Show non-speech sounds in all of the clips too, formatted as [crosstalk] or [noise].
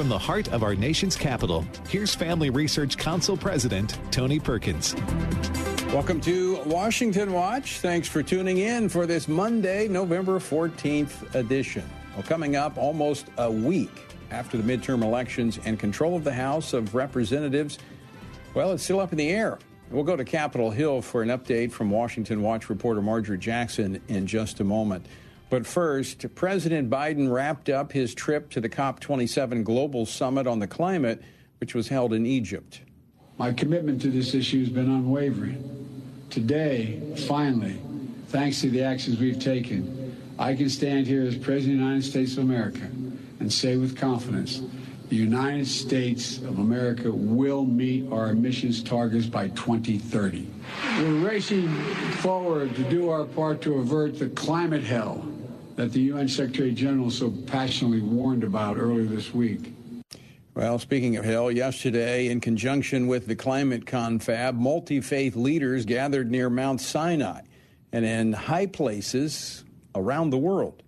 From the heart of our nation's capital, here's Family Research Council President Tony Perkins. Welcome to Washington Watch. Thanks for tuning in for this Monday, November 14th edition. Well, coming up almost a week after the midterm elections and control of the House of Representatives, well, it's still up in the air. We'll go to Capitol Hill for an update from Washington Watch reporter Marjorie Jackson in just a moment. But first, President Biden wrapped up his trip to the COP27 Global Summit on the Climate, which was held in Egypt. My commitment to this issue has been unwavering. Today, finally, thanks to the actions we've taken, I can stand here as President of the United States of America and say with confidence the United States of America will meet our emissions targets by 2030. We're racing forward to do our part to avert the climate hell that the UN Secretary General so passionately warned about earlier this week. Well, speaking of hell, yesterday, in conjunction with the climate confab, multi faith leaders gathered near Mount Sinai and in high places around the world.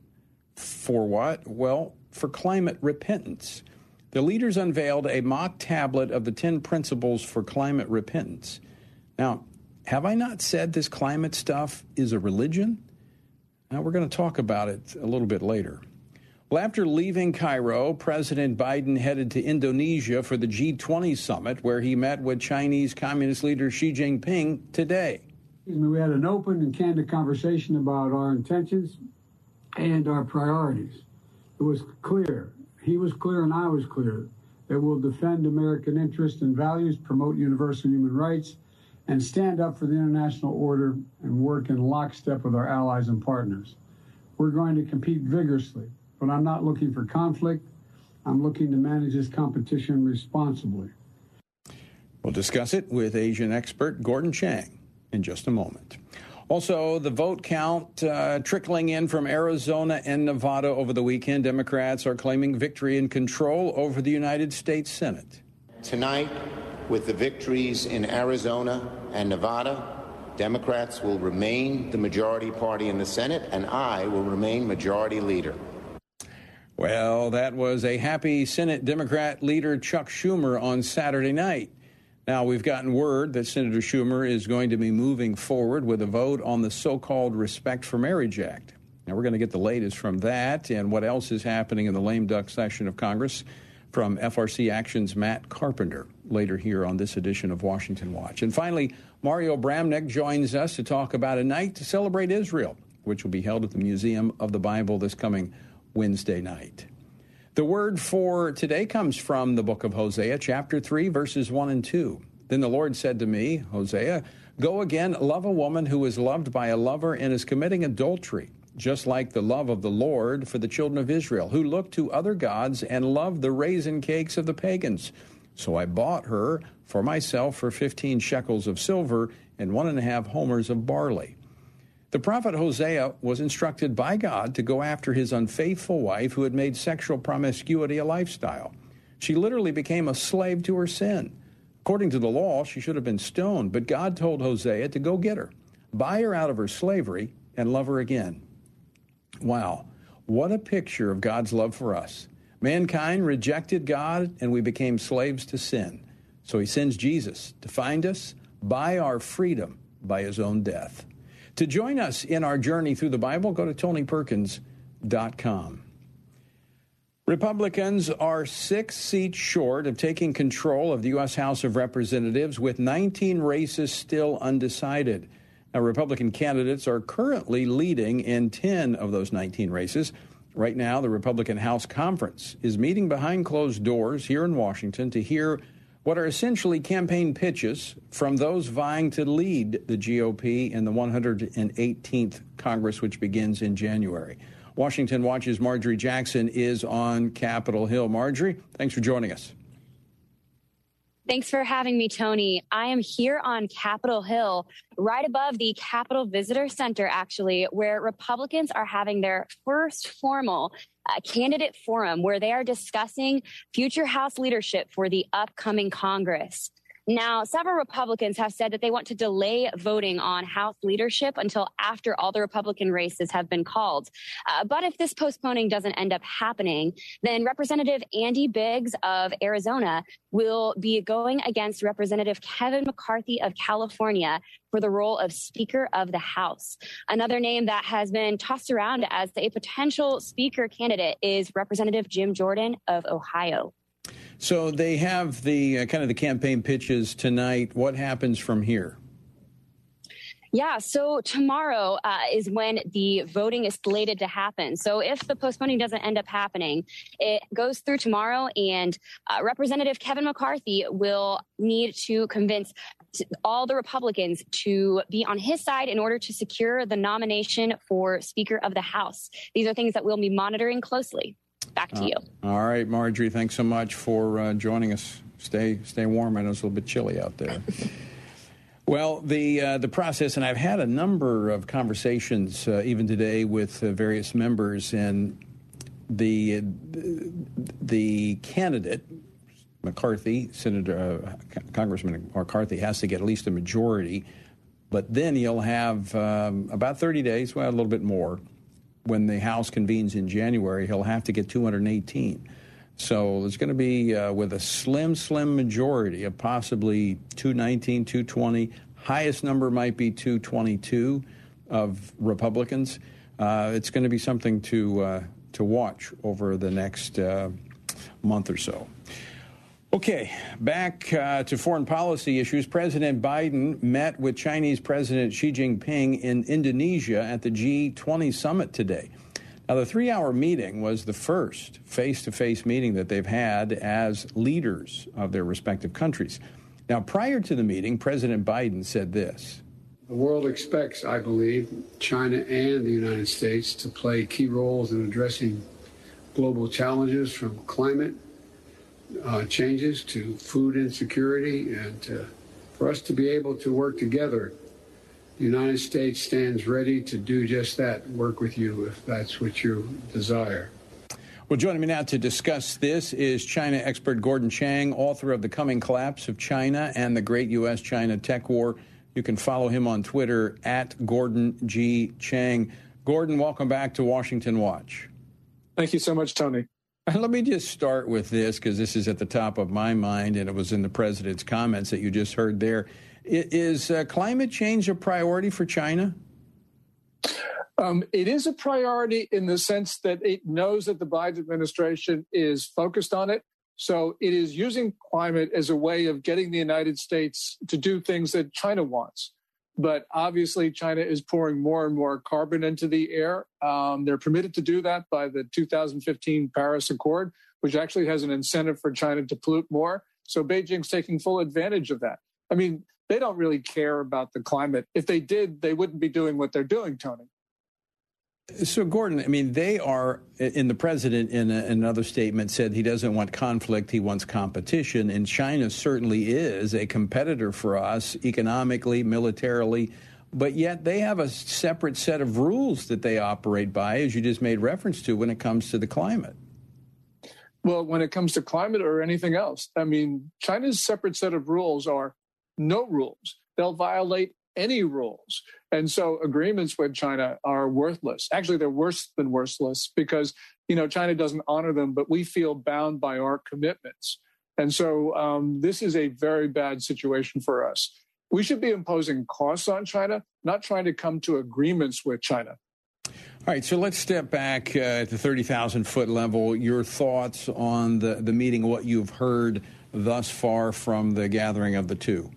For what? Well, for climate repentance. The leaders unveiled a mock tablet of the 10 principles for climate repentance. Now, have I not said this climate stuff is a religion? Now, we're going to talk about it a little bit later. Well, after leaving Cairo, President Biden headed to Indonesia for the G20 summit, where he met with Chinese Communist leader Xi Jinping today. We had an open and candid conversation about our intentions and our priorities. It was clear, he was clear, and I was clear, that we'll defend American interests and values, promote universal human rights, and stand up for the international order and work in lockstep with our allies and partners. We're going to compete vigorously but I'm not looking for conflict. I'm looking to manage this competition responsibly. We'll discuss it with Asian expert Gordon Chang in just a moment. Also, the vote count uh, trickling in from Arizona and Nevada over the weekend. Democrats are claiming victory and control over the United States Senate. Tonight, with the victories in Arizona and Nevada, Democrats will remain the majority party in the Senate, and I will remain majority leader. Well, that was a happy Senate Democrat leader Chuck Schumer on Saturday night. Now, we've gotten word that Senator Schumer is going to be moving forward with a vote on the so called Respect for Marriage Act. Now, we're going to get the latest from that and what else is happening in the lame duck session of Congress from FRC Action's Matt Carpenter later here on this edition of Washington Watch. And finally, Mario Bramnick joins us to talk about a night to celebrate Israel, which will be held at the Museum of the Bible this coming Wednesday night. The word for today comes from the book of Hosea, chapter 3, verses 1 and 2. Then the Lord said to me, Hosea, go again, love a woman who is loved by a lover and is committing adultery, just like the love of the Lord for the children of Israel, who look to other gods and love the raisin cakes of the pagans. So I bought her for myself for 15 shekels of silver and one and a half homers of barley. The prophet Hosea was instructed by God to go after his unfaithful wife who had made sexual promiscuity a lifestyle. She literally became a slave to her sin. According to the law, she should have been stoned, but God told Hosea to go get her, buy her out of her slavery, and love her again. Wow, what a picture of God's love for us. Mankind rejected God, and we became slaves to sin. So he sends Jesus to find us, buy our freedom by his own death. To join us in our journey through the Bible, go to tonyperkins.com. Republicans are six seats short of taking control of the U.S. House of Representatives, with 19 races still undecided. Now, Republican candidates are currently leading in 10 of those 19 races. Right now, the Republican House Conference is meeting behind closed doors here in Washington to hear what are essentially campaign pitches from those vying to lead the GOP in the 118th Congress, which begins in January. Washington Watch's Marjorie Jackson is on Capitol Hill. Marjorie, thanks for joining us. Thanks for having me, Tony. I am here on Capitol Hill, right above the Capitol Visitor Center, actually, where Republicans are having their first formal uh, candidate forum where they are discussing future House leadership for the upcoming Congress. Now, several Republicans have said that they want to delay voting on House leadership until after all the Republican races have been called. Uh, but if this postponing doesn't end up happening, then Representative Andy Biggs of Arizona will be going against Representative Kevin McCarthy of California for the role of Speaker of the House. Another name that has been tossed around as a potential Speaker candidate is Representative Jim Jordan of Ohio. So they have the uh, kind of the campaign pitches tonight. What happens from here? Yeah, so tomorrow uh, is when the voting is slated to happen. So if the postponing doesn't end up happening, it goes through tomorrow, and uh, Representative Kevin McCarthy will need to convince all the Republicans to be on his side in order to secure the nomination for Speaker of the House. These are things that we'll be monitoring closely. Back to uh, you. All right, Marjorie. Thanks so much for uh, joining us. Stay stay warm. I know it's a little bit chilly out there. [laughs] well, the uh, the process, and I've had a number of conversations uh, even today with uh, various members, and the the candidate McCarthy, Senator uh, Congressman McCarthy, has to get at least a majority. But then he'll have um, about 30 days, well, a little bit more, when the House convenes in January, he'll have to get 218. So there's going to be, uh, with a slim, slim majority of possibly 219, 220, highest number might be 222 of Republicans. Uh, it's going to be something to uh, to watch over the next uh, month or so. Okay, back uh, to foreign policy issues. President Biden met with Chinese President Xi Jinping in Indonesia at the G20 summit today. Now, the three hour meeting was the first face to face meeting that they've had as leaders of their respective countries. Now, prior to the meeting, President Biden said this The world expects, I believe, China and the United States to play key roles in addressing global challenges from climate uh, changes to food insecurity and for us to be able to work together. The United States stands ready to do just that, work with you if that's what you desire. Well, joining me now to discuss this is China expert Gordon Chang, author of The Coming Collapse of China and the Great U.S. China Tech War. You can follow him on Twitter at Gordon G. Chang. Gordon, welcome back to Washington Watch. Thank you so much, Tony. [laughs] Let me just start with this because this is at the top of my mind, and it was in the president's comments that you just heard there. Is uh, climate change a priority for China? Um, it is a priority in the sense that it knows that the Biden administration is focused on it. So it is using climate as a way of getting the United States to do things that China wants. But obviously, China is pouring more and more carbon into the air. Um, they're permitted to do that by the 2015 Paris Accord, which actually has an incentive for China to pollute more. So Beijing's taking full advantage of that. I mean, they don't really care about the climate. If they did, they wouldn't be doing what they're doing, Tony. So, Gordon, I mean, they are, in the president, in, a, another statement, said he doesn't want conflict, he wants competition. And China certainly is a competitor for us economically, militarily. But yet they have a separate set of rules that they operate by, as you just made reference to, when it comes to the climate. Well, when it comes to climate or anything else, I mean, China's separate set of rules are no rules. They'll violate any rules. And so agreements with China are worthless. Actually, they're worse than worthless because, you know, China doesn't honor them, but we feel bound by our commitments. And so um, this is a very bad situation for us. We should be imposing costs on China, not trying to come to agreements with China. All right, so let's step back uh, at the 30,000 foot level. Your thoughts on the, the meeting, what you've heard thus far from the gathering of the two?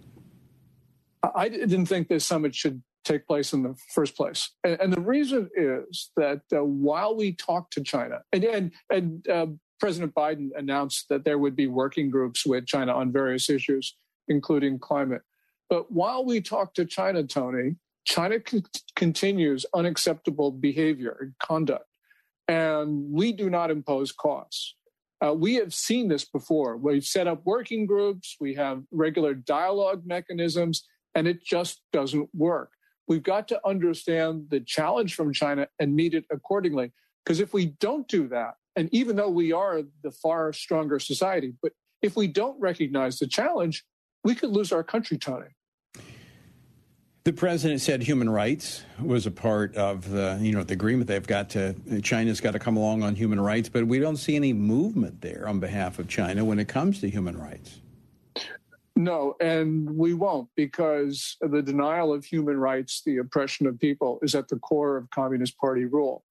I didn't think this summit should take place in the first place. And, and the reason is that uh, while we talk to China, and, and, and uh, President Biden announced that there would be working groups with China on various issues, including climate. But while we talk to China, Tony, China con- continues unacceptable behavior and conduct, and we do not impose costs. Uh, we have seen this before. We've set up working groups, we have regular dialogue mechanisms, and it just doesn't work. We've got to understand the challenge from China and meet it accordingly. Because if we don't do that, and even though we are the far stronger society, but if we don't recognize the challenge, we could lose our country, Tony. The president said human rights was a part of the, you know, the agreement they've got to. China's got to come along on human rights, but we don't see any movement there on behalf of China when it comes to human rights. No, and we won't because the denial of human rights, the oppression of people, is at the core of Communist Party rule.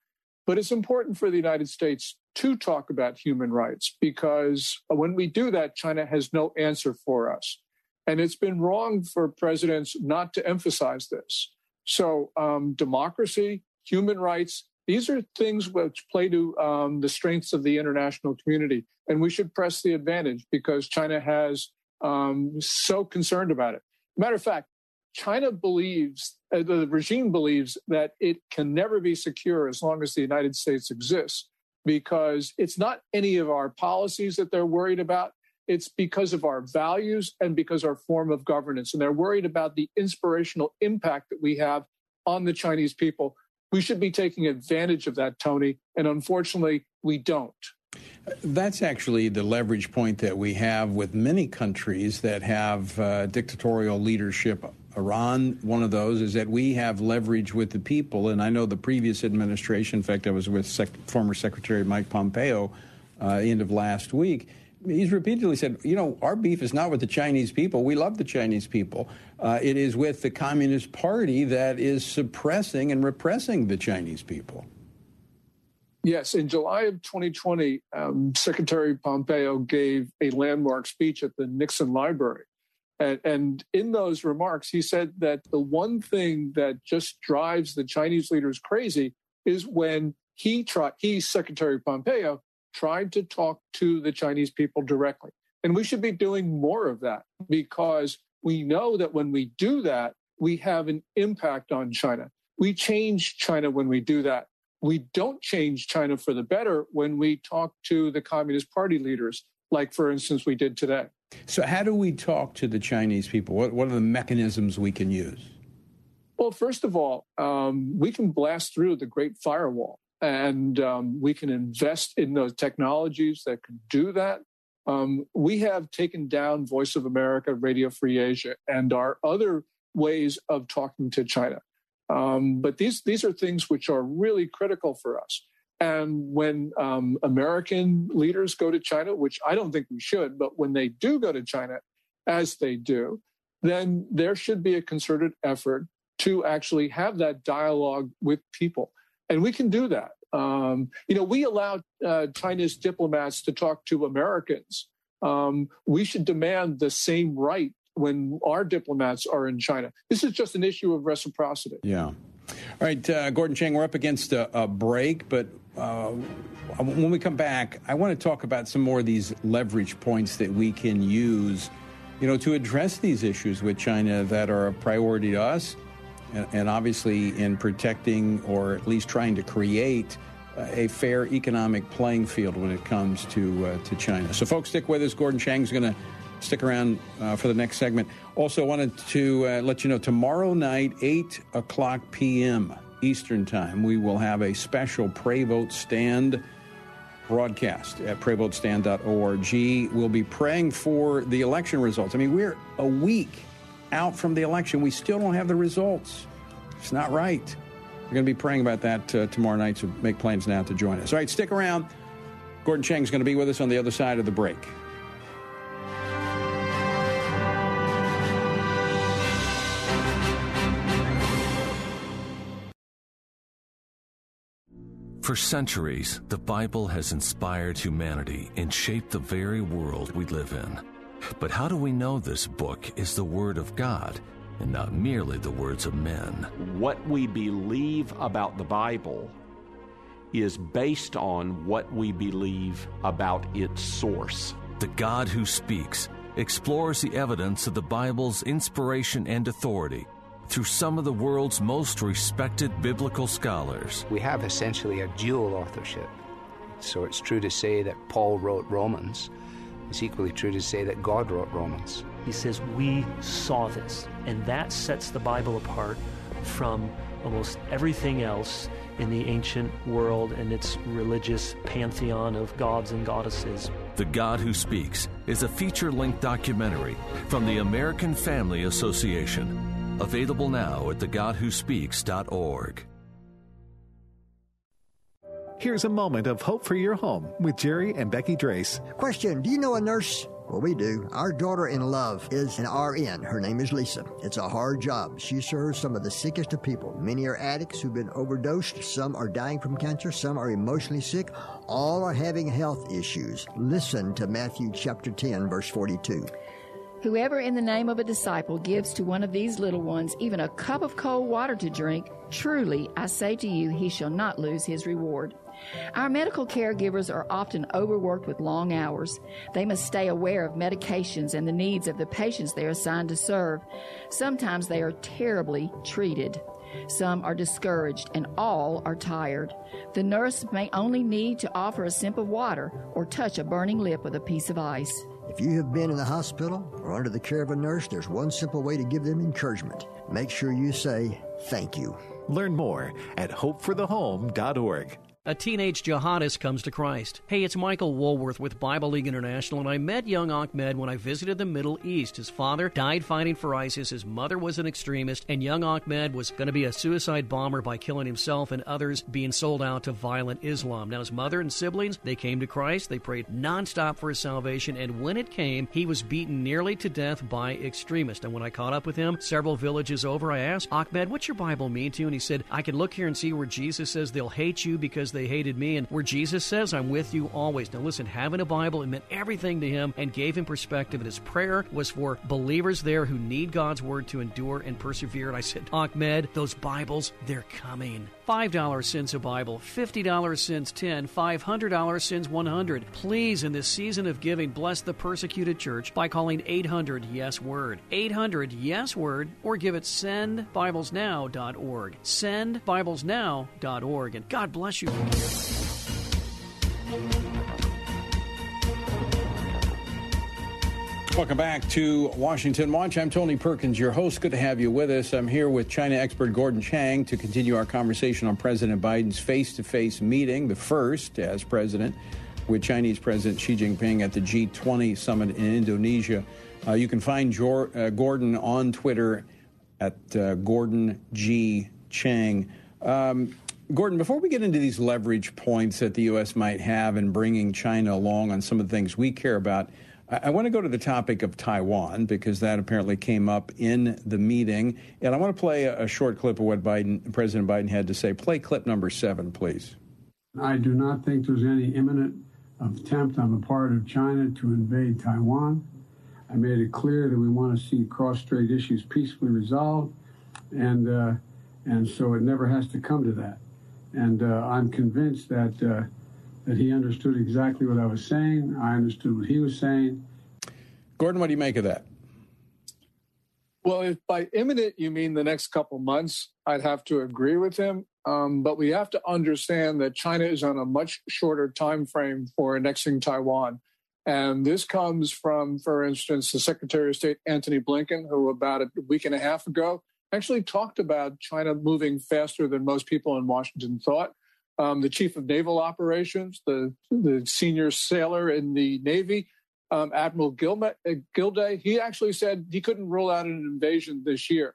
But it's important for the United States to talk about human rights because when we do that, China has no answer for us. And it's been wrong for presidents not to emphasize this. So, um, democracy, human rights, these are things which play to um, the strengths of the international community. And we should press the advantage because China has um, so concerned about it. Matter of fact, China believes, uh, the regime believes that it can never be secure as long as the United States exists because it's not any of our policies that they're worried about. It's because of our values and because our form of governance. And they're worried about the inspirational impact that we have on the Chinese people. We should be taking advantage of that, Tony. And unfortunately, we don't. That's actually the leverage point that we have with many countries that have uh, dictatorial leadership. Iran, one of those, is that we have leverage with the people. And I know the previous administration, in fact, I was with Sec- former Secretary Mike Pompeo uh, end of last week he's repeatedly said, you know, our beef is not with the Chinese people. We love the Chinese people. Uh, it is with the Communist Party that is suppressing and repressing the Chinese people. Yes, in July of 2020, um, Secretary Pompeo gave a landmark speech at the Nixon Library. And, and, in those remarks, he said that the one thing that just drives the Chinese leaders crazy is when he tried, he, Secretary Pompeo, tried to talk to the Chinese people directly. And we should be doing more of that because we know that when we do that, we have an impact on China. We change China when we do that. We don't change China for the better when we talk to the Communist Party leaders, like, for instance, we did today. So, how do we talk to the Chinese people? What, what are the mechanisms we can use? Well, first of all, um, we can blast through the Great Firewall and um, we can invest in those technologies that can do that. Um, we have taken down Voice of America, Radio Free Asia, and our other ways of talking to China. Um, but these these are things which are really critical for us. And when um, American leaders go to China, which I don't think we should, but when they do go to China, as they do, then there should be a concerted effort to actually have that dialogue with people and we can do that. Um, you know, we allow uh, China's diplomats to talk to Americans. Um, we should demand the same right when our diplomats are in China. This is just an issue of reciprocity. Yeah. All right, uh, Gordon Chang, we're up against a, a break, but uh, when we come back, I want to talk about some more of these leverage points that we can use, you know, to address these issues with China that are a priority to us and, obviously in protecting or at least trying to create a fair economic playing field when it comes to uh, to China. So, folks, stick with us. Gordon Chang's going to stick around uh, for the next segment. Also, wanted to uh, let you know tomorrow night, 8 o'clock p.m. Eastern Time, we will have a special Pray Vote Stand broadcast at prayvotestand.org. We'll be praying for the election results. I mean, we're a week out from the election. We still don't have the results. It's not right. We're going to be praying about that uh, tomorrow night, so make plans now to join us. All right, stick around. Gordon Chang is going to be with us on the other side of the break. For centuries, the Bible has inspired humanity and shaped the very world we live in. But how do we know this book is the Word of God and not merely the words of men? What we believe about the Bible is based on what we believe about its source. The God who speaks explores the evidence of the Bible's inspiration and authority through some of the world's most respected biblical scholars. We have essentially a dual authorship. So it's true to say that Paul wrote Romans it's equally true to say that God wrote Romans. He says, We saw this. And that sets the Bible apart from almost everything else in the ancient world and its religious pantheon of gods and goddesses. The God Who Speaks is a feature length documentary from the American Family Association. Available now at thegodwhospeaks.org. Here's a moment of hope for your home with Jerry and Becky Drace. Question Do you know a nurse? Well, we do. Our daughter in love is an RN. Her name is Lisa. It's a hard job. She serves some of the sickest of people. Many are addicts who've been overdosed. Some are dying from cancer. Some are emotionally sick. All are having health issues. Listen to Matthew chapter 10, verse 42. Whoever in the name of a disciple gives to one of these little ones even a cup of cold water to drink, truly I say to you, he shall not lose his reward. Our medical caregivers are often overworked with long hours. They must stay aware of medications and the needs of the patients they are assigned to serve. Sometimes they are terribly treated. Some are discouraged, and all are tired. The nurse may only need to offer a sip of water or touch a burning lip with a piece of ice. If you have been in the hospital or under the care of a nurse, there's one simple way to give them encouragement. Make sure you say thank you. Learn more at hopeforthehome.org. A teenage jihadist comes to Christ. Hey, it's Michael Woolworth with Bible League International, and I met young Ahmed when I visited the Middle East. His father died fighting for ISIS, his mother was an extremist, and young Ahmed was going to be a suicide bomber by killing himself and others being sold out to violent Islam. Now, his mother and siblings, they came to Christ, they prayed nonstop for his salvation, and when it came, he was beaten nearly to death by extremists. And when I caught up with him several villages over, I asked, Ahmed, what's your Bible mean to you? And he said, I can look here and see where Jesus says they'll hate you because they hated me, and where Jesus says, I'm with you always. Now, listen, having a Bible, it meant everything to him and gave him perspective. And his prayer was for believers there who need God's word to endure and persevere. And I said, Ahmed, those Bibles, they're coming. $5 since a Bible, $50 since 10, $500 since 100. Please, in this season of giving, bless the persecuted church by calling 800 Yes Word. 800 Yes Word, or give it sendbiblesnow.org. Sendbiblesnow.org. And God bless you. Welcome back to Washington Watch. I'm Tony Perkins, your host. Good to have you with us. I'm here with China expert Gordon Chang to continue our conversation on President Biden's face to face meeting, the first as president, with Chinese President Xi Jinping at the G20 summit in Indonesia. Uh, you can find uh, Gordon on Twitter at uh, Gordon G. Chang. Um, Gordon, before we get into these leverage points that the U.S. might have in bringing China along on some of the things we care about, I, want to go to the topic of Taiwan because that apparently came up in the meeting. And I want to play a, a short clip of what Biden, President Biden had to say. Play clip number seven, please. I do not think there's any imminent attempt on the part of China to invade Taiwan. I made it clear that we want to see cross-strait issues peacefully resolved, and uh, and so it never has to come to that. And uh, I'm convinced that uh, that he understood exactly what I was saying. I understood what he was saying. Gordon, what do you make of that? Well, if by imminent you mean the next couple months, I'd have to agree with him. Um, but we have to understand that China is on a much shorter time frame for annexing Taiwan. And this comes from, for instance, the Secretary of State Antony Blinken, who about a week and a half ago actually talked about China moving faster than most people in Washington thought. Um, the chief of naval operations, the, the senior sailor in the Navy, um, Admiral Gilme- uh, Gilday, he actually said he couldn't rule out an invasion this year.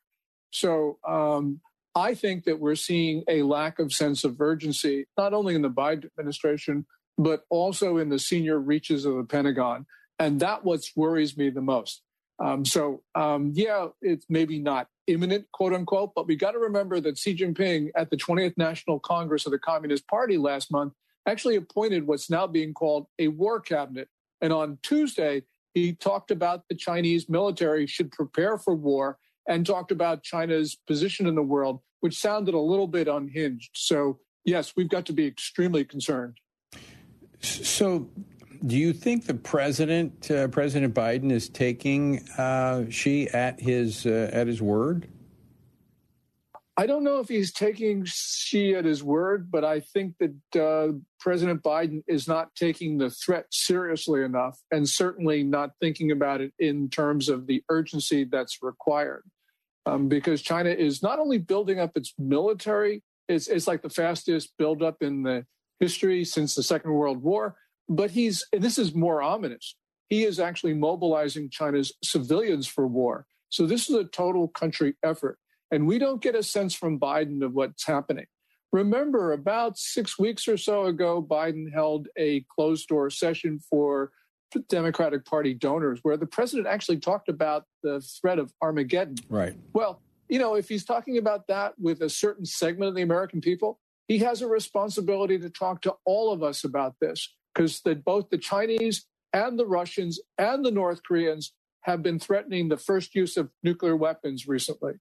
So um, I think that we're seeing a lack of sense of urgency, not only in the Biden administration, but also in the senior reaches of the Pentagon. And that what worries me the most. Um, so, um, yeah, it's maybe not imminent, quote unquote, but we got to remember that Xi Jinping at the 20th National Congress of the Communist Party last month actually appointed what's now being called a war cabinet. And on Tuesday, he talked about the Chinese military should prepare for war and talked about China's position in the world, which sounded a little bit unhinged. So, yes, we've got to be extremely concerned. So, do you think the president, uh, President Biden, is taking uh, Xi at his uh, at his word? I don't know if he's taking Xi at his word, but I think that uh, President Biden is not taking the threat seriously enough, and certainly not thinking about it in terms of the urgency that's required. um, because China is not only building up its military, it's, it's like the fastest buildup in the history since the Second World War, but he's, and this is more ominous, he is actually mobilizing China's civilians for war. So this is a total country effort. And we don't get a sense from Biden of what's happening. Remember, about six weeks or so ago, Biden held a closed door session for Democratic Party donors where the president actually talked about the threat of Armageddon. Right. Well, you know, if he's talking about that with a certain segment of the American people, he has a responsibility to talk to all of us about this because both the Chinese and the Russians and the North Koreans have been threatening the first use of nuclear weapons recently.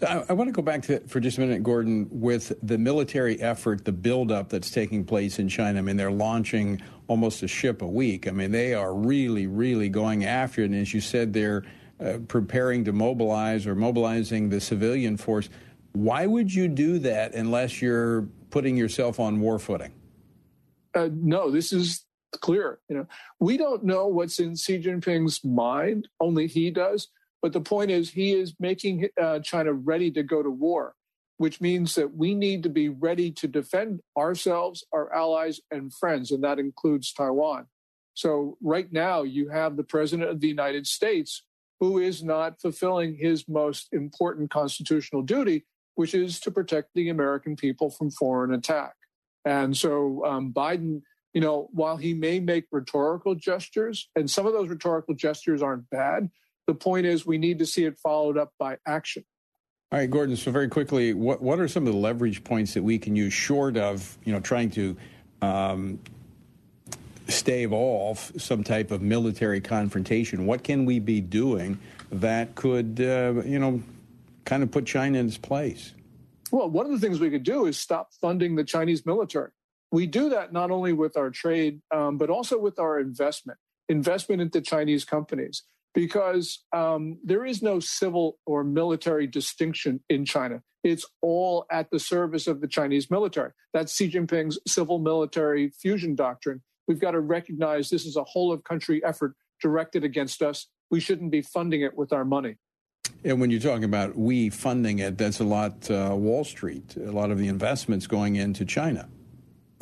So I, I, want to go back to for just a minute, Gordon, with the military effort, the buildup that's taking place in China. I mean, they're launching almost a ship a week. I mean, they are really, really going after it. And as you said, they're uh, preparing to mobilize or mobilizing the civilian force. Why would you do that unless you're putting yourself on war footing? Uh, no, this is clear. You know, we don't know what's in Xi Jinping's mind. Only he does. But the point is, he is making uh, China ready to go to war, which means that we need to be ready to defend ourselves, our allies, and friends, and that includes Taiwan. So, right now, you have the President of the United States who is not fulfilling his most important constitutional duty, which is to protect the American people from foreign attack. And so, um, Biden you know, while he may make rhetorical gestures, and some of those rhetorical gestures aren't bad, the point is we need to see it followed up by action. All right, Gordon. So very quickly, what what are some of the leverage points that we can use short of you know trying to um, stave off some type of military confrontation? What can we be doing that could uh, you know kind of put China in its place? Well, one of the things we could do is stop funding the Chinese military. We do that not only with our trade, um, but also with our investment, investment into Chinese companies because um, there is no civil or military distinction in China. It's all at the service of the Chinese military. That's Xi Jinping's civil military fusion doctrine. We've got to recognize this is a whole of country effort directed against us. We shouldn't be funding it with our money. And when you're talking about we funding it, that's a lot uh, Wall Street, a lot of the investments going into China.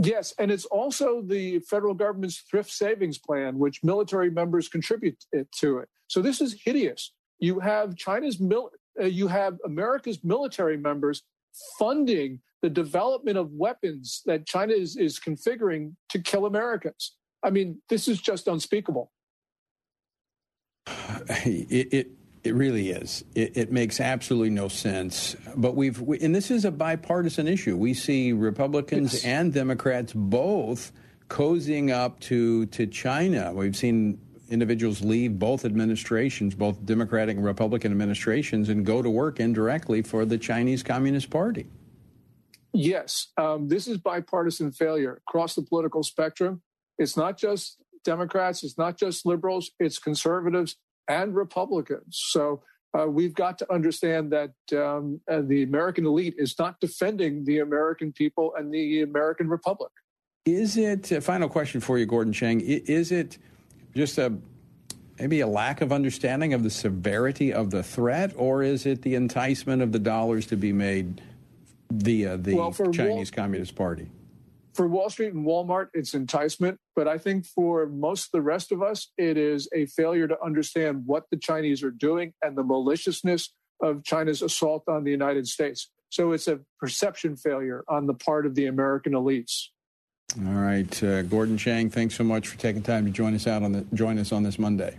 Yes, and it's also the federal government's thrift savings plan, which military members contribute to it. So this is hideous. You have China's mil- uh, you have America's military members funding the development of weapons that China is, is configuring to kill Americans. I mean, this is just unspeakable. [sighs] It, it it really is. It, it, makes absolutely no sense. But we've, we, and this is a bipartisan issue. We see Republicans yes. and Democrats both cozying up to to China. We've seen individuals leave both administrations, both Democratic and Republican administrations, and go to work indirectly for the Chinese Communist Party. Yes, um, this is bipartisan failure across the political spectrum. It's not just Democrats, it's not just liberals, it's conservatives and Republicans. So uh, we've got to understand that um, uh, the American elite is not defending the American people and the American Republic. Is it, a final question for you, Gordon Chang, is it just a maybe a lack of understanding of the severity of the threat, or is it the enticement of the dollars to be made via the well, Chinese Wall, Communist Party? For Wall Street and Walmart, it's enticement. But I think for most of the rest of us, it is a failure to understand what the Chinese are doing and the maliciousness of China's assault on the United States. So it's a perception failure on the part of the American elites. All right, uh, Gordon Chang, thanks so much for taking time to join us out on the join us on this Monday.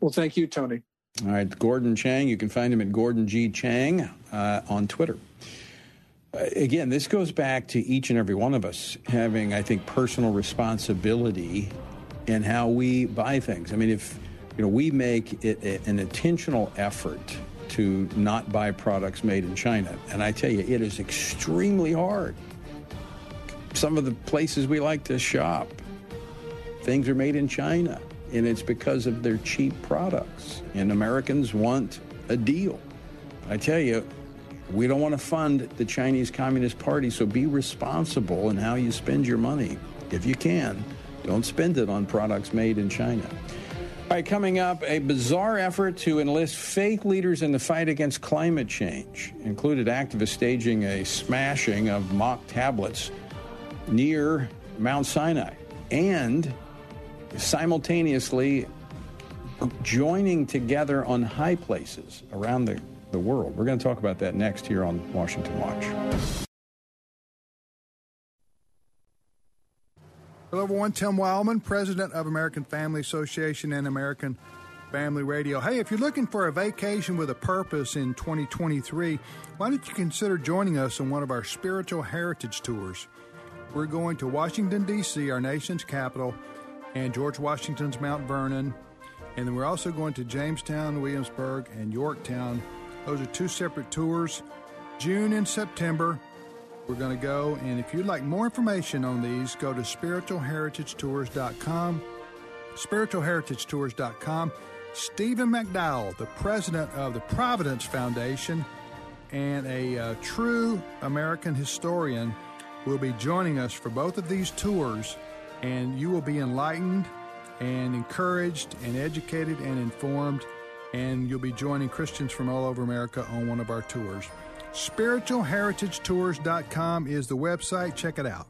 Well, thank you, Tony. All right, Gordon Chang. You can find him at Gordon G Chang uh, on Twitter. Uh, again, this goes back to each and every one of us having, I think, personal responsibility in how we buy things. I mean, if you know, we make it an intentional effort to not buy products made in China, and I tell you, it is extremely hard some of the places we like to shop, things are made in China, and it's because of their cheap products. And Americans want a deal. I tell you, we don't want to fund the Chinese Communist Party, so be responsible in how you spend your money. If you can, don't spend it on products made in China. All right, coming up, a bizarre effort to enlist fake leaders in the fight against climate change included activists staging a smashing of mock tablets near Mount Sinai and simultaneously joining together on high places around the, the world. We're going to talk about that next here on Washington Watch. Hello, everyone. Tim Wildmon, president of American Family Association and American Family Radio. Hey, if you're looking for a vacation with a purpose in 2023, why don't you consider joining us on one of our spiritual heritage tours? We're going to Washington, D.C., our nation's capital, and George Washington's Mount Vernon. And then we're also going to Jamestown, Williamsburg, and Yorktown. Those are two separate tours. June and September, we're going to go. And if you'd like more information on these, go to spiritualheritagetours.com. Spiritualheritagetours.com. Stephen McDowell, the president of the Providence Foundation and a uh, true American historian, will be joining us for both of these tours. And you will be enlightened and encouraged and educated and informed. And you'll be joining Christians from all over America on one of our tours. SpiritualHeritageTours.com is the website. Check it out.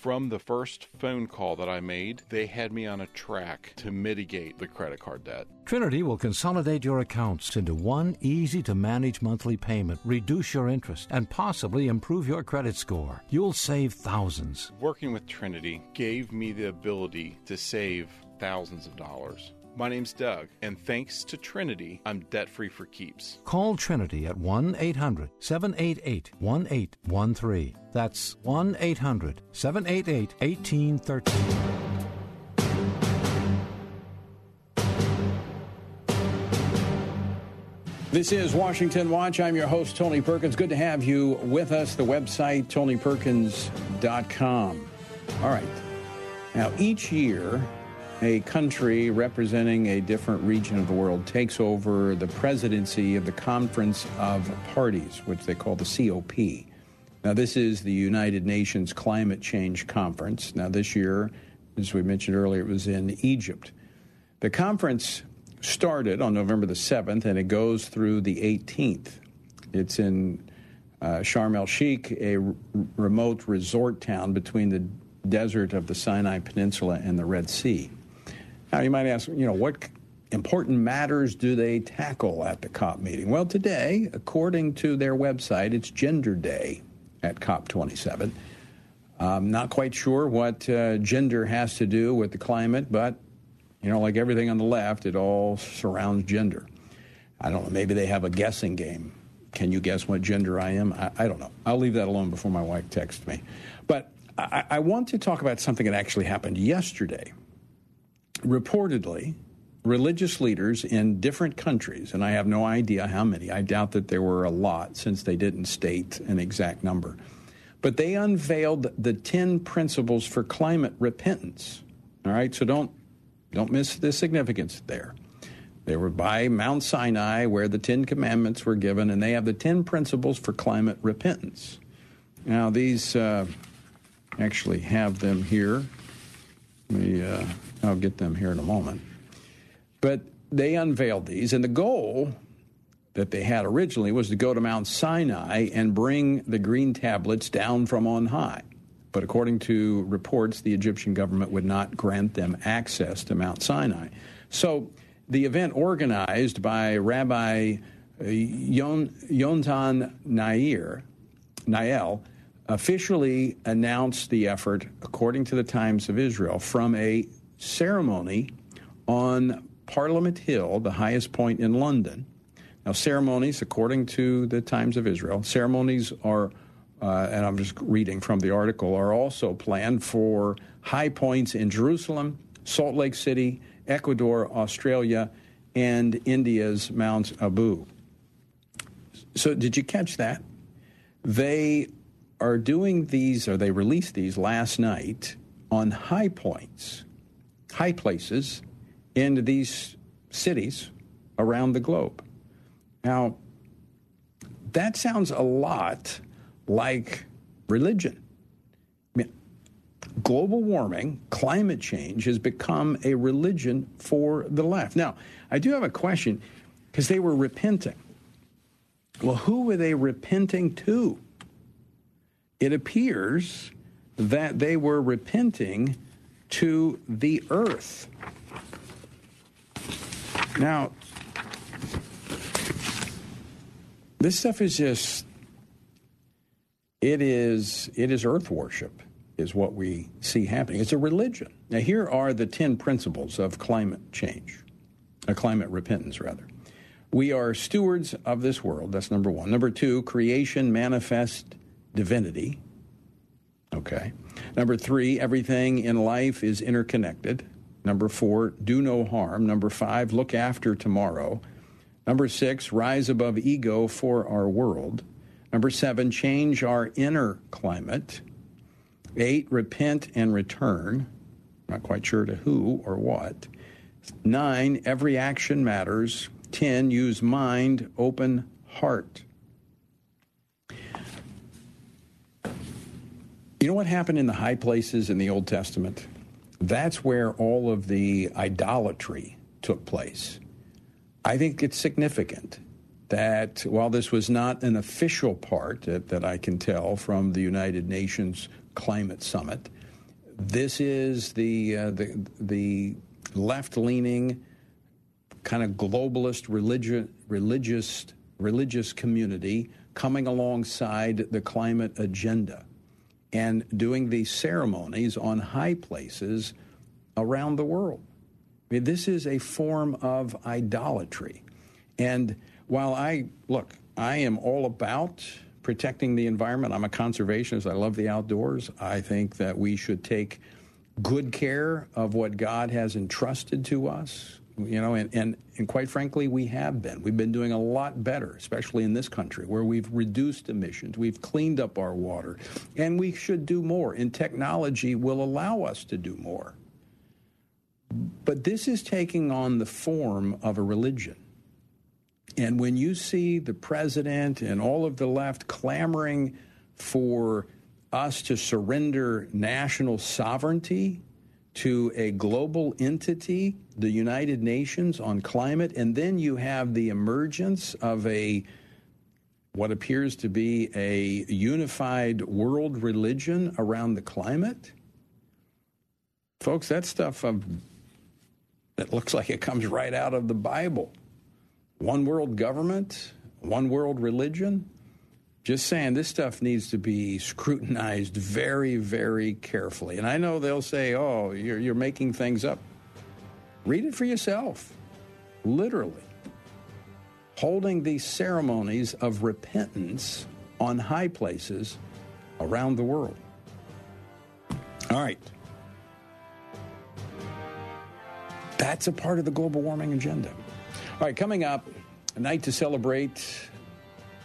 From the first phone call that I made, they had me on a track to mitigate the credit card debt. Trinity will consolidate your accounts into one easy to manage monthly payment, reduce your interest, and possibly improve your credit score. You'll save thousands. Working with Trinity gave me the ability to save thousands of dollars. My name's Doug, and thanks to Trinity, I'm debt free for keeps. Call Trinity at 1 800 788 1813. That's 1 800 788 1813. This is Washington Watch. I'm your host, Tony Perkins. Good to have you with us. The website, tonyperkins.com. All right. Now, each year, a country representing a different region of the world takes over the presidency of the Conference of Parties, which they call the COP. Now, this is the United Nations Climate Change Conference. Now, this year, as we mentioned earlier, it was in Egypt. The conference started on November the 7th and it goes through the 18th. It's in uh, Sharm el Sheikh, a r- remote resort town between the desert of the Sinai Peninsula and the Red Sea. Now, you might ask, you know, what important matters do they tackle at the COP meeting? Well, today, according to their website, it's Gender Day at COP27. I'm not quite sure what uh, gender has to do with the climate, but you know, like everything on the left, it all surrounds gender. I don't know. Maybe they have a guessing game. Can you guess what gender I am? I, I don't know. I'll leave that alone before my wife texts me. But I, I want to talk about something that actually happened yesterday. Reportedly, religious leaders in different countries, and I have no idea how many, I doubt that there were a lot since they didn't state an exact number, but they unveiled the 10 principles for climate repentance. All right, so don't don't miss the significance there. They were by Mount Sinai where the Ten Commandments were given, and they have the Ten Principles for Climate Repentance. Now, these uh, actually have them here. I'll get them here in a moment. But they unveiled these, and the goal that they had originally was to go to Mount Sinai and bring the green tablets down from on high. But according to reports, the Egyptian government would not grant them access to Mount Sinai. So the event organized by Rabbi uh, Yon, Yonatan Nair, Nael officially announced the effort, according to the Times of Israel, from a ceremony on Parliament Hill, the highest point in London. Now, ceremonies, according to the Times of Israel, ceremonies are uh, and I'm just reading from the article, are also planned for high points in Jerusalem, Salt Lake City, Ecuador, Australia, and India's Mount Abu. So, did you catch that? They are doing these, or they released these last night on high points, high places in these cities around the globe. Now, that sounds a lot like religion. I mean, global warming, climate change has become a religion for the left. Now, I do have a question because they were repenting. Well, who were they repenting to? It appears that they were repenting to the earth. Now, this stuff is just it is it is earth worship is what we see happening. It's a religion. Now here are the 10 principles of climate change. A climate repentance rather. We are stewards of this world. That's number 1. Number 2, creation manifest divinity. Okay. Number 3, everything in life is interconnected. Number 4, do no harm. Number 5, look after tomorrow. Number 6, rise above ego for our world. Number seven, change our inner climate. Eight, repent and return. Not quite sure to who or what. Nine, every action matters. Ten, use mind, open heart. You know what happened in the high places in the Old Testament? That's where all of the idolatry took place. I think it's significant that while this was not an official part that, that I can tell from the United Nations Climate Summit, this is the uh, the, the left leaning kind of globalist religious religious religious community coming alongside the climate agenda and doing these ceremonies on high places around the world. I mean, this is a form of idolatry. And while I look, I am all about protecting the environment. I'm a conservationist. I love the outdoors. I think that we should take good care of what God has entrusted to us. You know, and, and, and quite frankly, we have been. We've been doing a lot better, especially in this country, where we've reduced emissions, we've cleaned up our water, and we should do more. And technology will allow us to do more. But this is taking on the form of a religion. And when you see the president and all of the left clamoring for us to surrender national sovereignty to a global entity, the United Nations on climate, and then you have the emergence of a what appears to be a unified world religion around the climate. Folks, that stuff um, that looks like it comes right out of the Bible one world government, one world religion. Just saying, this stuff needs to be scrutinized very, very carefully. And I know they'll say, oh, you're, you're making things up. Read it for yourself, literally. Holding these ceremonies of repentance on high places around the world. All right. That's a part of the global warming agenda. All right, coming up, a night to celebrate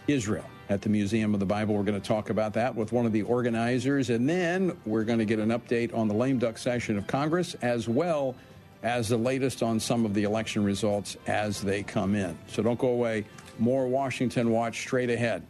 Israel at the Museum of the Bible. We're going to talk about that with one of the organizers, and then we're going to get an update on the lame duck session of Congress as well as the latest on some of the election results as they come in. So don't go away. More Washington Watch straight ahead.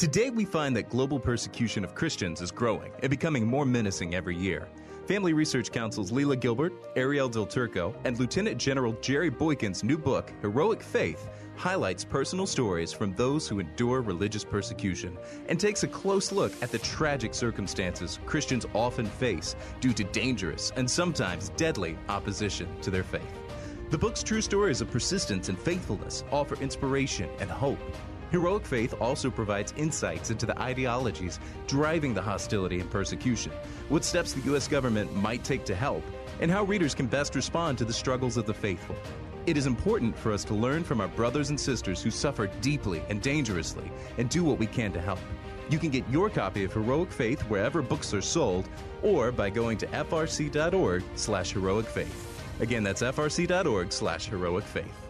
Today, we find that global persecution of Christians is growing and becoming more menacing every year. Family Research Council's Lela Gilbert, Arielle Del Turco, and Lieutenant General Jerry Boykin's new book, Heroic Faith, highlights personal stories from those who endure religious persecution and takes a close look at the tragic circumstances Christians often face due to dangerous and sometimes deadly opposition to their faith. The book's true stories of persistence and faithfulness offer inspiration and hope. Heroic Faith also provides insights into the ideologies driving the hostility and persecution, what steps the U.S. government might take to help, and how readers can best respond to the struggles of the faithful. It is important for us to learn from our brothers and sisters who suffer deeply and dangerously and do what we can to help. You can get your copy of Heroic Faith wherever books are sold or by going to frc.org slash heroic faith. Again, that's frc.org slash heroic faith.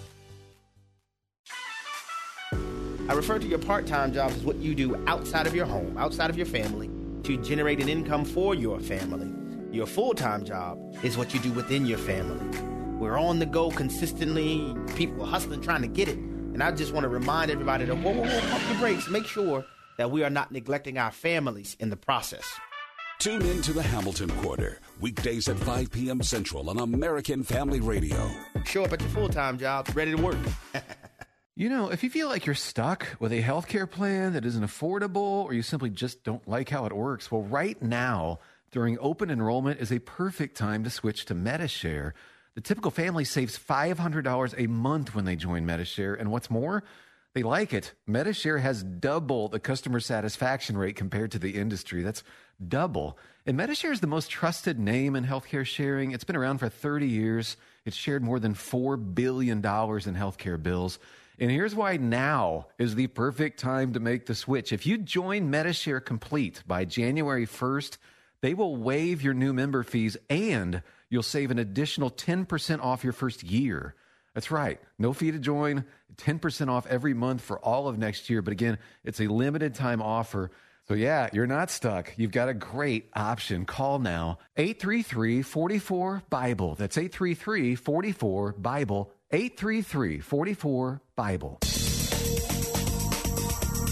I refer to your part time job as what you do outside of your home, outside of your family, to generate an income for your family. Your full time job is what you do within your family. We're on the go consistently, people hustling, trying to get it. And I just want to remind everybody to whoa, whoa, whoa, pump your brakes. Make sure that we are not neglecting our families in the process. Tune in to the Hamilton Quarter, weekdays at 5 p.m. Central on American Family Radio. Show up at your full time job, ready to work. [laughs] You know, if you feel like you're stuck with a healthcare plan that isn't affordable or you simply just don't like how it works, well, right now, during open enrollment, is a perfect time to switch to Medi-Share. The typical family saves $500 a month when they join Medi-Share. And what's more, they like it. Medi-Share has double the customer satisfaction rate compared to the industry. That's double. And Medi-Share is the most trusted name in healthcare sharing. It's been around for 30 years. It's shared more than $4 billion in healthcare bills. And here's why now is the perfect time to make the switch. If you join Medi-Share Complete by January 1st, they will waive your new member fees and you'll save an additional 10% off your first year. That's right. No fee to join, 10% off every month for all of next year. But again, it's a limited time offer. So, yeah, you're not stuck. You've got a great option. Call now 833 44 Bible. That's 833 44 Bible. 833 44 Bible.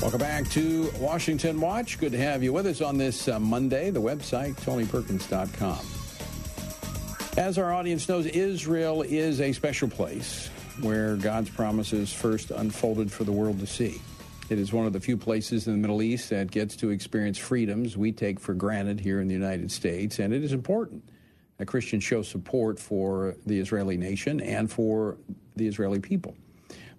Welcome back to Washington Watch. Good to have you with us on this uh, Monday. The website, tonyperkins.com. As our audience knows, Israel is a special place where God's promises first unfolded for the world to see. It is one of the few places in the Middle East that gets to experience freedoms we take for granted here in the United States, and it is important Christians show support for the Israeli nation and for the Israeli people.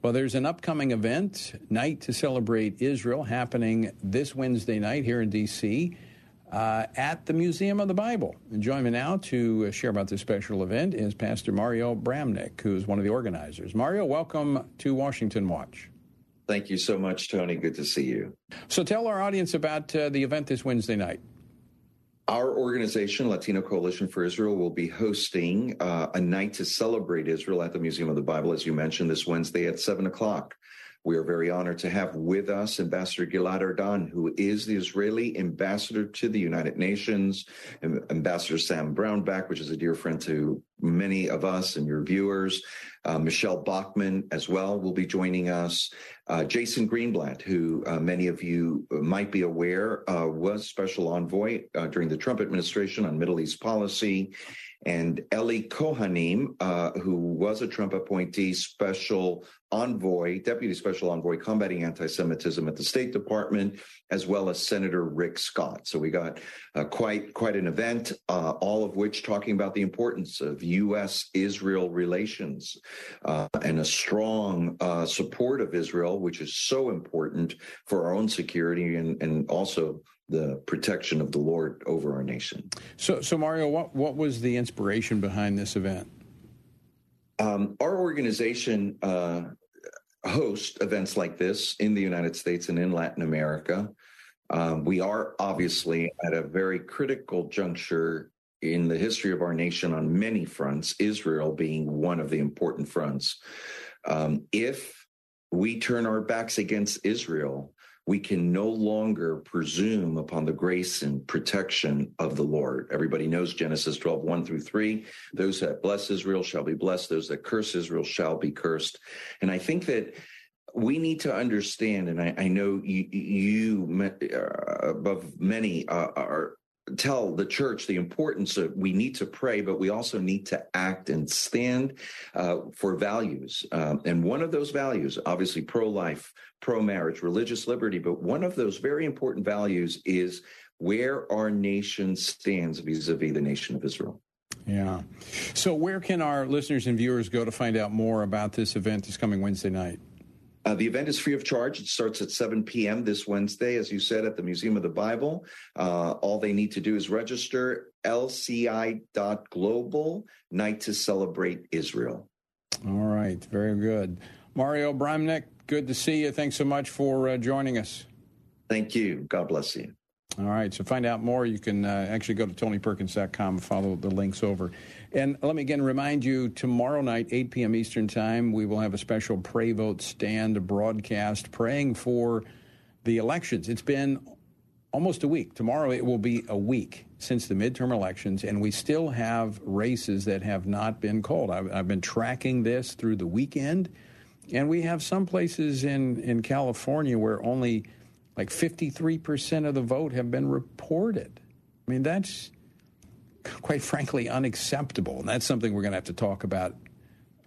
Well, there's an upcoming event, Night to Celebrate Israel, happening this Wednesday night here in D.C. Uh, at the Museum of the Bible. And join me now to share about this special event is Pastor Mario Bramnick, who is one of the organizers. Mario, welcome to Washington Watch. Thank you so much, Tony. Good to see you. So tell our audience about uh, the event this Wednesday night. Our organization, Latino Coalition for Israel, will be hosting uh, a night to celebrate Israel at the Museum of the Bible, as you mentioned, this Wednesday at 7 o'clock. We are very honored to have with us Ambassador Gilad Erdan, who is the Israeli ambassador to the United Nations, Ambassador Sam Brownback, which is a dear friend to many of us and your viewers. Uh, Michelle Bachmann as well will be joining us. Uh, Jason Greenblatt, who uh, many of you might be aware uh, was special envoy uh, during the Trump administration on Middle East policy. And Ellie Cohanim, uh, who was a Trump appointee, special envoy, deputy special envoy combating anti-Semitism at the State Department, as well as Senator Rick Scott. So we got quite quite an event, all of which talking about the importance of U.S.-Israel relations uh, and a strong uh, support of Israel, which is so important for our own security and, and also the protection of the Lord over our nation. So, so Mario, what, what was the inspiration behind this event? Um, our organization uh, hosts events like this in the United States and in Latin America. Um, we are obviously at a very critical juncture in the history of our nation on many fronts, Israel being one of the important fronts. Um, if we turn our backs against Israel, we can no longer presume upon the grace and protection of the Lord. Everybody knows Genesis 12, 1 through 3. Those that bless Israel shall be blessed, those that curse Israel shall be cursed. And I think that we need to understand, and I, I know you, you uh, above many uh, are tell the church the importance of we need to pray, but we also need to act and stand uh, for values. Um, and one of those values, obviously pro life, pro marriage, religious liberty, but one of those very important values is where our nation stands vis a vis the nation of Israel. Yeah. So, where can our listeners and viewers go to find out more about this event this coming Wednesday night? Uh, the event is free of charge. It starts at 7 p.m. this Wednesday, as you said, at the Museum of the Bible. Uh, all they need to do is register lci.global, Night to Celebrate Israel. All right, very good. Mario Bramnick, good to see you. Thanks so much for uh, joining us. Thank you. God bless you. All right. So find out more. You can uh, actually go to tonyperkins.com and follow the links over. And let me again remind you tomorrow night, 8 p.m. Eastern Time, we will have a special Pray Vote Stand broadcast praying for the elections. It's been almost a week. Tomorrow it will be a week since the midterm elections, and we still have races that have not been called. I've, I've been tracking this through the weekend, and we have some places in, in California where only like 53% of the vote have been reported. I mean, that's quite frankly unacceptable. And that's something we're going to have to talk about.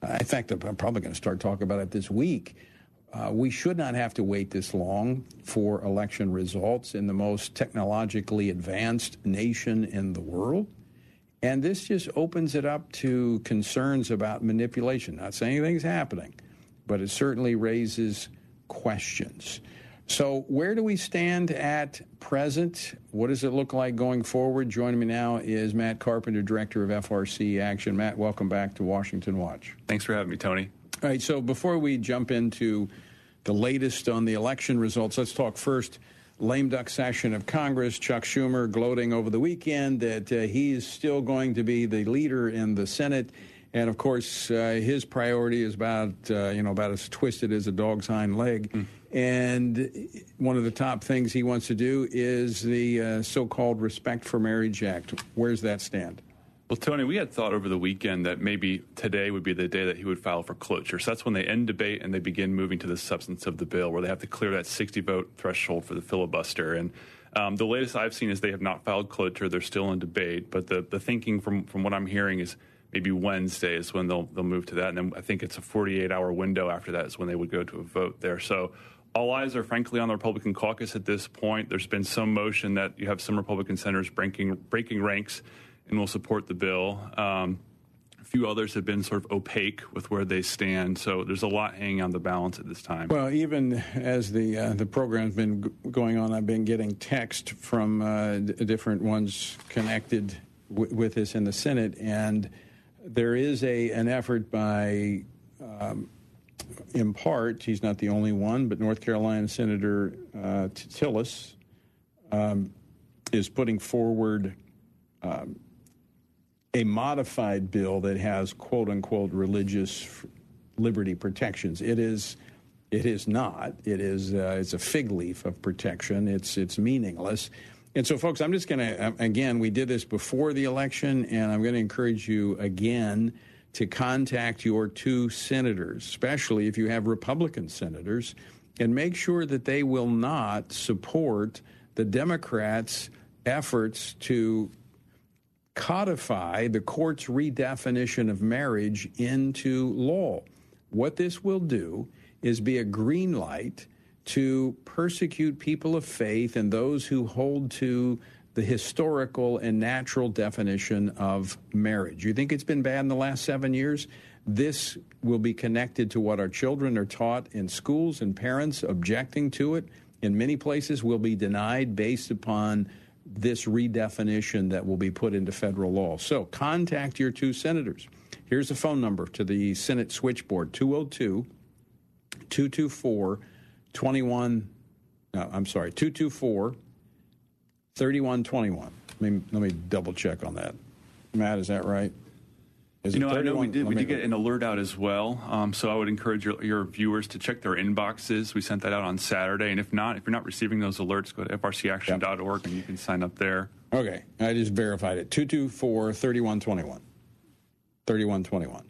In fact, I'm probably going to start talking about it this week. Uh, we should not have to wait this long for election results in the most technologically advanced nation in the world. And this just opens it up to concerns about manipulation. Not saying anything's happening, but it certainly raises questions. So, where do we stand at present? What does it look like going forward? Joining me now is Matt Carpenter, Director of FRC Action. Matt, welcome back to Washington Watch. Thanks for having me, Tony. All right, so before we jump into the latest on the election results, let's talk first lame duck session of Congress. Chuck Schumer gloating over the weekend that uh, he's still going to be the leader in the Senate. And of course, uh, his priority is about uh, you know about as twisted as a dog's hind leg. Mm. And one of the top things he wants to do is the uh, so-called Respect for Marriage Act. Where's that stand? Well, Tony, we had thought over the weekend that maybe today would be the day that he would file for cloture. So that's when they end debate and they begin moving to the substance of the bill, where they have to clear that 60 vote threshold for the filibuster. And um, the latest I've seen is they have not filed cloture; they're still in debate. But the the thinking from from what I'm hearing is maybe Wednesday is when they'll they'll move to that, and then I think it's a 48 hour window after that is when they would go to a vote there. So all eyes are frankly on the Republican caucus at this point. There's been some motion that you have some Republican senators breaking breaking ranks and will support the bill. Um, a few others have been sort of opaque with where they stand. So there's a lot hanging on the balance at this time. Well, even as the uh, the program's been g- going on, I've been getting text from uh, d- different ones connected w- with this in the Senate, and there is a an effort by um, in part, he's not the only one, but North Carolina Senator uh, Tillis um, is putting forward um, a modified bill that has quote unquote religious liberty protections. It is. It is not. It is. Uh, it's a fig leaf of protection. It's. It's meaningless. And so, folks, I'm just going to again. We did this before the election, and I'm going to encourage you again to contact your two senators, especially if you have Republican senators, and make sure that they will not support the Democrats' efforts to codify the court's redefinition of marriage into law. What this will do is be a green light to persecute people of faith and those who hold to the historical and natural definition of marriage. You think it's been bad in the last seven years? This will be connected to what our children are taught in schools and parents objecting to it. In many places, will be denied based upon this redefinition that will be put into federal law. So contact your two senators. Here's the phone number to the Senate switchboard 202 224 21. I'm sorry, 224 3121. Let me, let me double check on that. Matt, is that right? Is you know, I know we did. We did get an alert out as well. Um, so I would encourage your, your viewers to check their inboxes. We sent that out on Saturday, and if not, if you're not receiving those alerts, go to frcaction.org and you can sign up there. Okay, I just verified it. 224 3121. 3121.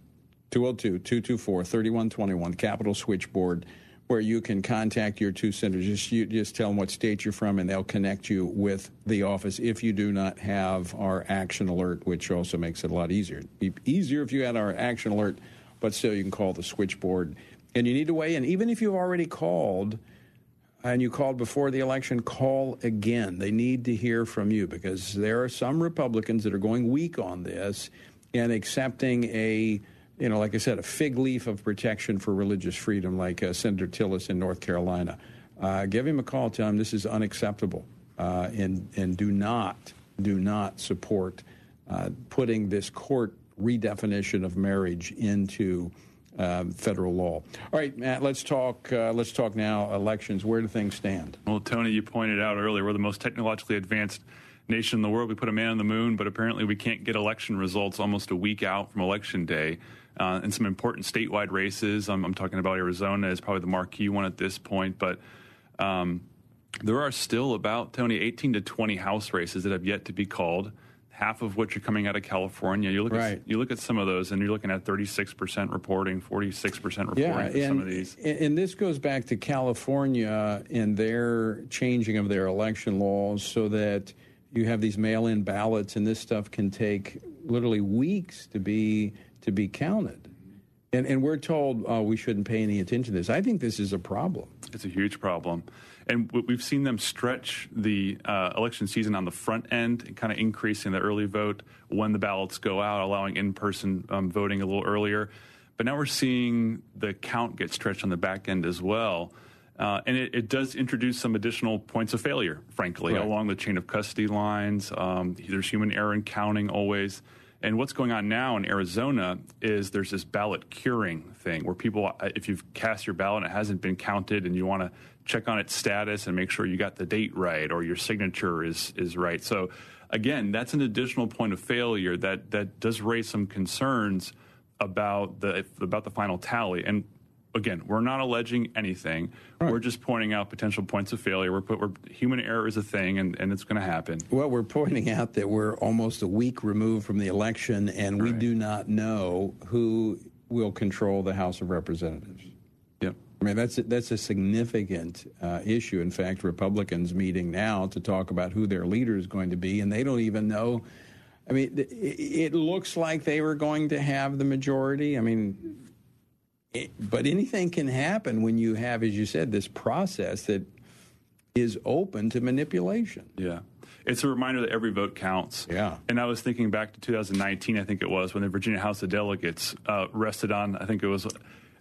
202 224 3121, Capital Switchboard, where you can contact your two centers. Just, you, just tell them what state you're from, and they'll connect you with the office if you do not have our action alert, which also makes it a lot easier. It'd be easier if you had our action alert, but still, you can call the switchboard. And you need to weigh in. Even if you've already called, and you called before the election, call again. They need to hear from you because there are some Republicans that are going weak on this and accepting a, you know, like I said, a fig leaf of protection for religious freedom, like uh, Senator Tillis in North Carolina. Uh, give him a call. Tell him this is unacceptable, uh, and and do not do not support uh, putting this court redefinition of marriage into um, federal law. All right, Matt. Let's talk. Uh, let's talk now. Elections. Where do things stand? Well, Tony, you pointed out earlier, we're the most technologically advanced nation in the world. We put a man on the moon, but apparently we can't get election results almost a week out from election day. Uh, and some important statewide races. I'm, I'm talking about Arizona is probably the marquee one at this point, but um, there are still about Tony 18 to 20 House races that have yet to be called. Half of which are coming out of California. You look Right. at you look at some of those, and you're looking at 36 percent reporting, 46 percent reporting Yeah, for and, some of these. and and this goes back to California and their changing of their election laws so that you have these mail-in ballots, and this stuff can take literally weeks to be to be counted. And and we're told uh, we shouldn't pay any attention to this. I think this is a problem. It's a huge problem. And we've seen them stretch the uh, election season on the front end and kind of increasing the early vote when the ballots go out, allowing in person um, voting a little earlier. But now we're seeing the count get stretched on the back end as well. Uh, and it, it does introduce some additional points of failure, frankly, Right. along the chain of custody lines. Um, there's human error in counting always. And what's going on now in Arizona is there's this ballot curing thing where people, uh, if you've cast your ballot and it hasn't been counted and you want to check on its status and make sure you got the date right or your signature is, is right. So, again, that's an additional point of failure that, that does raise some concerns about the, about the final tally. And again, we're not alleging anything. We're just pointing out potential points of failure. We're, put, we're human error is a thing, and, and it's going to happen. Well, we're pointing out that we're almost a week removed from the election, and we do not know who will control the House of Representatives. Yep. I mean, that's a, that's a significant uh, issue. In fact, Republicans meeting now to talk about who their leader is going to be, and they don't even know. I mean, it looks like they were going to have the majority. I mean, it, but anything can happen when you have, as you said, this process that is open to manipulation. Yeah. It's a reminder that every vote counts. Yeah. And I was thinking back to 2019, I think it was, when the Virginia House of Delegates uh, rested on, I think it was,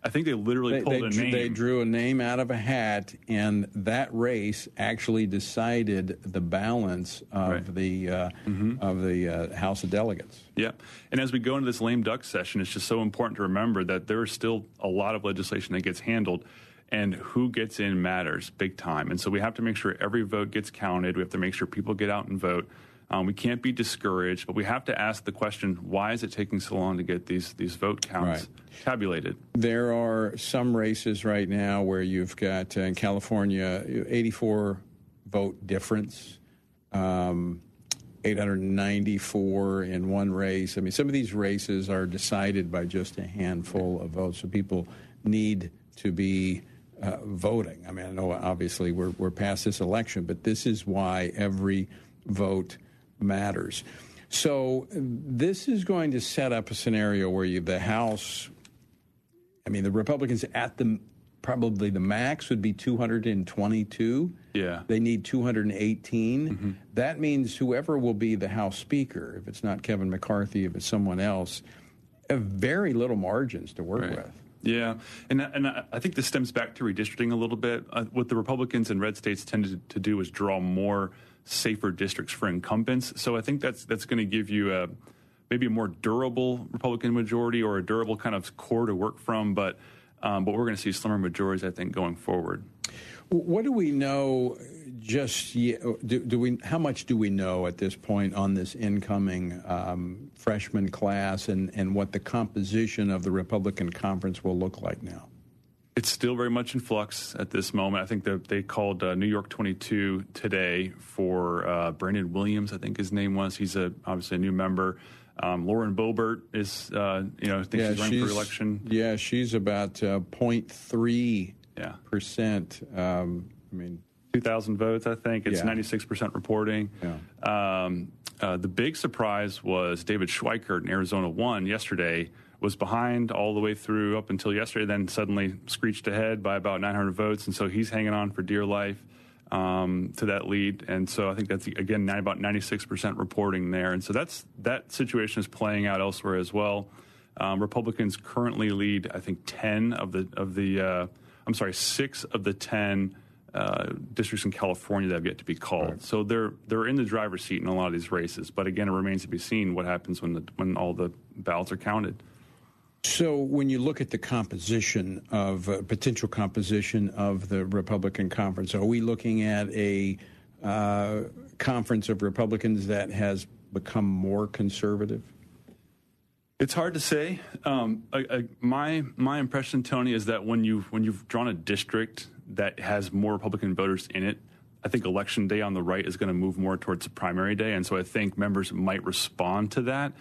I think they literally They, pulled they a name. they drew a name out of a hat, and that race actually decided the balance of the uh, of the uh, House of Delegates. Yeah. And as we go into this lame duck session, it's just so important to remember that there is still a lot of legislation that gets handled and who gets in matters big time. And so we have to make sure every vote gets counted. We have to make sure people get out and vote. Um, we can't be discouraged, but we have to ask the question: Why is it taking so long to get these these vote counts Right. tabulated? There are some races right now where you've got uh, in California 84 vote difference, um, 894 in one race. I mean, some of these races are decided by just a handful of votes, so people need to be uh, voting. I mean, I know obviously we're, we're past this election, but this is why every vote matters. So this is going to set up a scenario where you, the House I mean, the Republicans at the probably the max would be 222. Yeah. They need 218. That means whoever will be the House Speaker, if it's not Kevin McCarthy, if it's someone else, have very little margins to work with. Yeah, and and I I think this stems back to redistricting a little bit. Uh, what the Republicans in red states tended to do is draw more safer districts for incumbents. So I think that's that's going to give you a maybe a more durable Republican majority or a durable kind of core to work from. But um, but we're going to see slimmer majorities, I think, going forward. What do we know? Just do, do we? How much do we know at this point on this incoming um, freshman class, and and what the composition of the Republican conference will look like now? It's still very much in flux at this moment. I think that they called uh, New York 22 today for uh, Brandon Williams. I think his name was. He's a obviously a new member. Um, Lauren Boebert is, uh, you know, I think she's running for election. Yeah, she's about uh, 0.3 Yeah. percent. Um, I mean, 2,000 votes, I think. It's Yeah. 96% reporting. Um, uh, the big surprise was David Schweikert in Arizona won yesterday, was behind all the way through up until yesterday, then suddenly screeched ahead by about 900 votes. And so he's hanging on for dear life um, to that lead. And so I think that's, again, nine- about 96% reporting there. And so that's that situation is playing out elsewhere as well. Um, Republicans currently lead, I think, 10 of the, of the uh, I'm sorry, six of the 10 uh, districts in California that have yet to be called. So they're they're in the driver's seat in a lot of these races. But again, it remains to be seen what happens when the when all the ballots are counted. So when you look at the composition of uh, potential composition of the Republican conference, are we looking at a uh, conference of Republicans that has become more conservative? It's hard to say. Um, I, I, my my impression, Tony, is that when you when you've drawn a district that has more Republican voters in it, I think election day on the right is going to move more towards primary day, and so I think members might respond to that,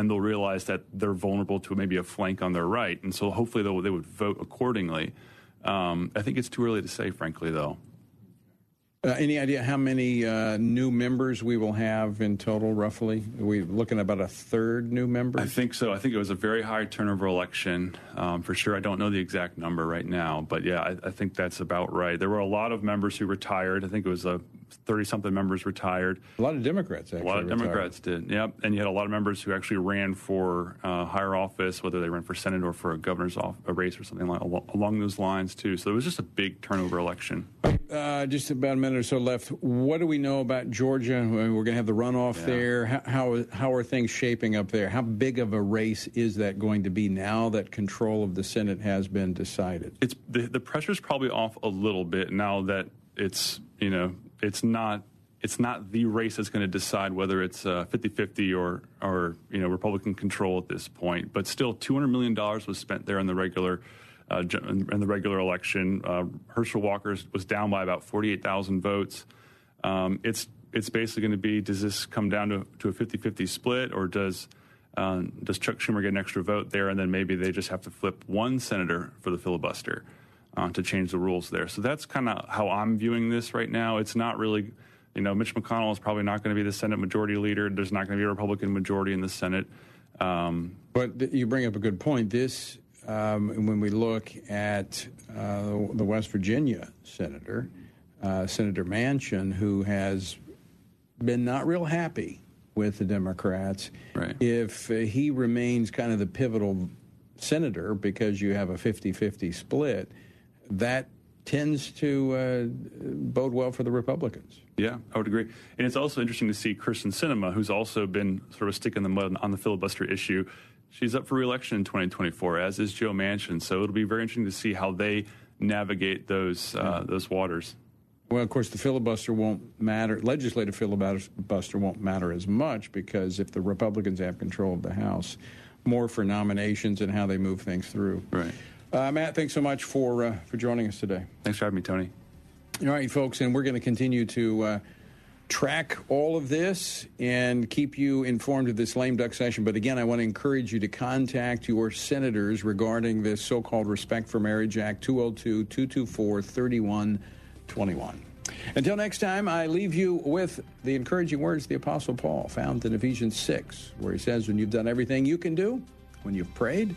and they'll realize that they're vulnerable to maybe a flank on their right, and so hopefully they they would vote accordingly. Um, I think it's too early to say, frankly, though. Uh, any idea how many uh, new members we will have in total, roughly? Are we looking at about a third new member? I think so. I think it was a very high turnover election um, for sure. I don't know the exact number right now, but yeah, I, I think that's about right. There were a lot of members who retired. I think it was a 30 something members retired. A lot of Democrats, actually. A lot of retired. Democrats did, yep. And you had a lot of members who actually ran for uh, higher office, whether they ran for Senate or for a governor's off, a race or something like, along those lines, too. So it was just a big turnover election. Uh, just about a minute or so left. What do we know about Georgia? We're going to have the runoff Yeah. there. How, how how are things shaping up there? How big of a race is that going to be now that control of the Senate has been decided? it's the, the pressure's probably off a little bit now that it's you know it's not it's not the race that's going to decide whether it's uh, 50-50 or or you know Republican control at this point. But still, 200 million dollars was spent there in the regular. Uh, in the regular election, uh, Herschel Walker was down by about 48,000 votes. Um, it's it's basically going to be: does this come down to, to a 50-50 split, or does um, does Chuck Schumer get an extra vote there, and then maybe they just have to flip one senator for the filibuster uh, to change the rules there? So that's kind of how I'm viewing this right now. It's not really, you know, Mitch McConnell is probably not going to be the Senate Majority Leader. There's not going to be a Republican majority in the Senate. Um, But th- you bring up a good point. This, um, when we look at uh, the West Virginia senator, uh, Senator Manchin, who has been not real happy with the Democrats, if uh, he remains kind of the pivotal senator because you have a 50 50 split, that tends to uh, bode well for the Republicans. Yeah, I would agree. And it's also interesting to see Kyrsten Sinema, who's also been sort of a stick in the mud on the filibuster issue. She's up for reelection in 2024, as is Joe Manchin. So it'll be very interesting to see how they navigate those uh, those waters. Well, of course, the filibuster won't matter. Legislative filibuster won't matter as much because if the Republicans have control of the House, more for nominations and how they move things through. Right. Uh, Matt, thanks so much for uh, for joining us today. Thanks for having me, Tony. All right, folks, and we're going to continue to uh, track all of this and keep you informed of this lame duck session. But again, I want to encourage you to contact your senators regarding this so called Respect for Marriage Act 202 224 3121. Until next time, I leave you with the encouraging words of the Apostle Paul found in Ephesians 6, where he says, When you've done everything you can do, when you've prayed,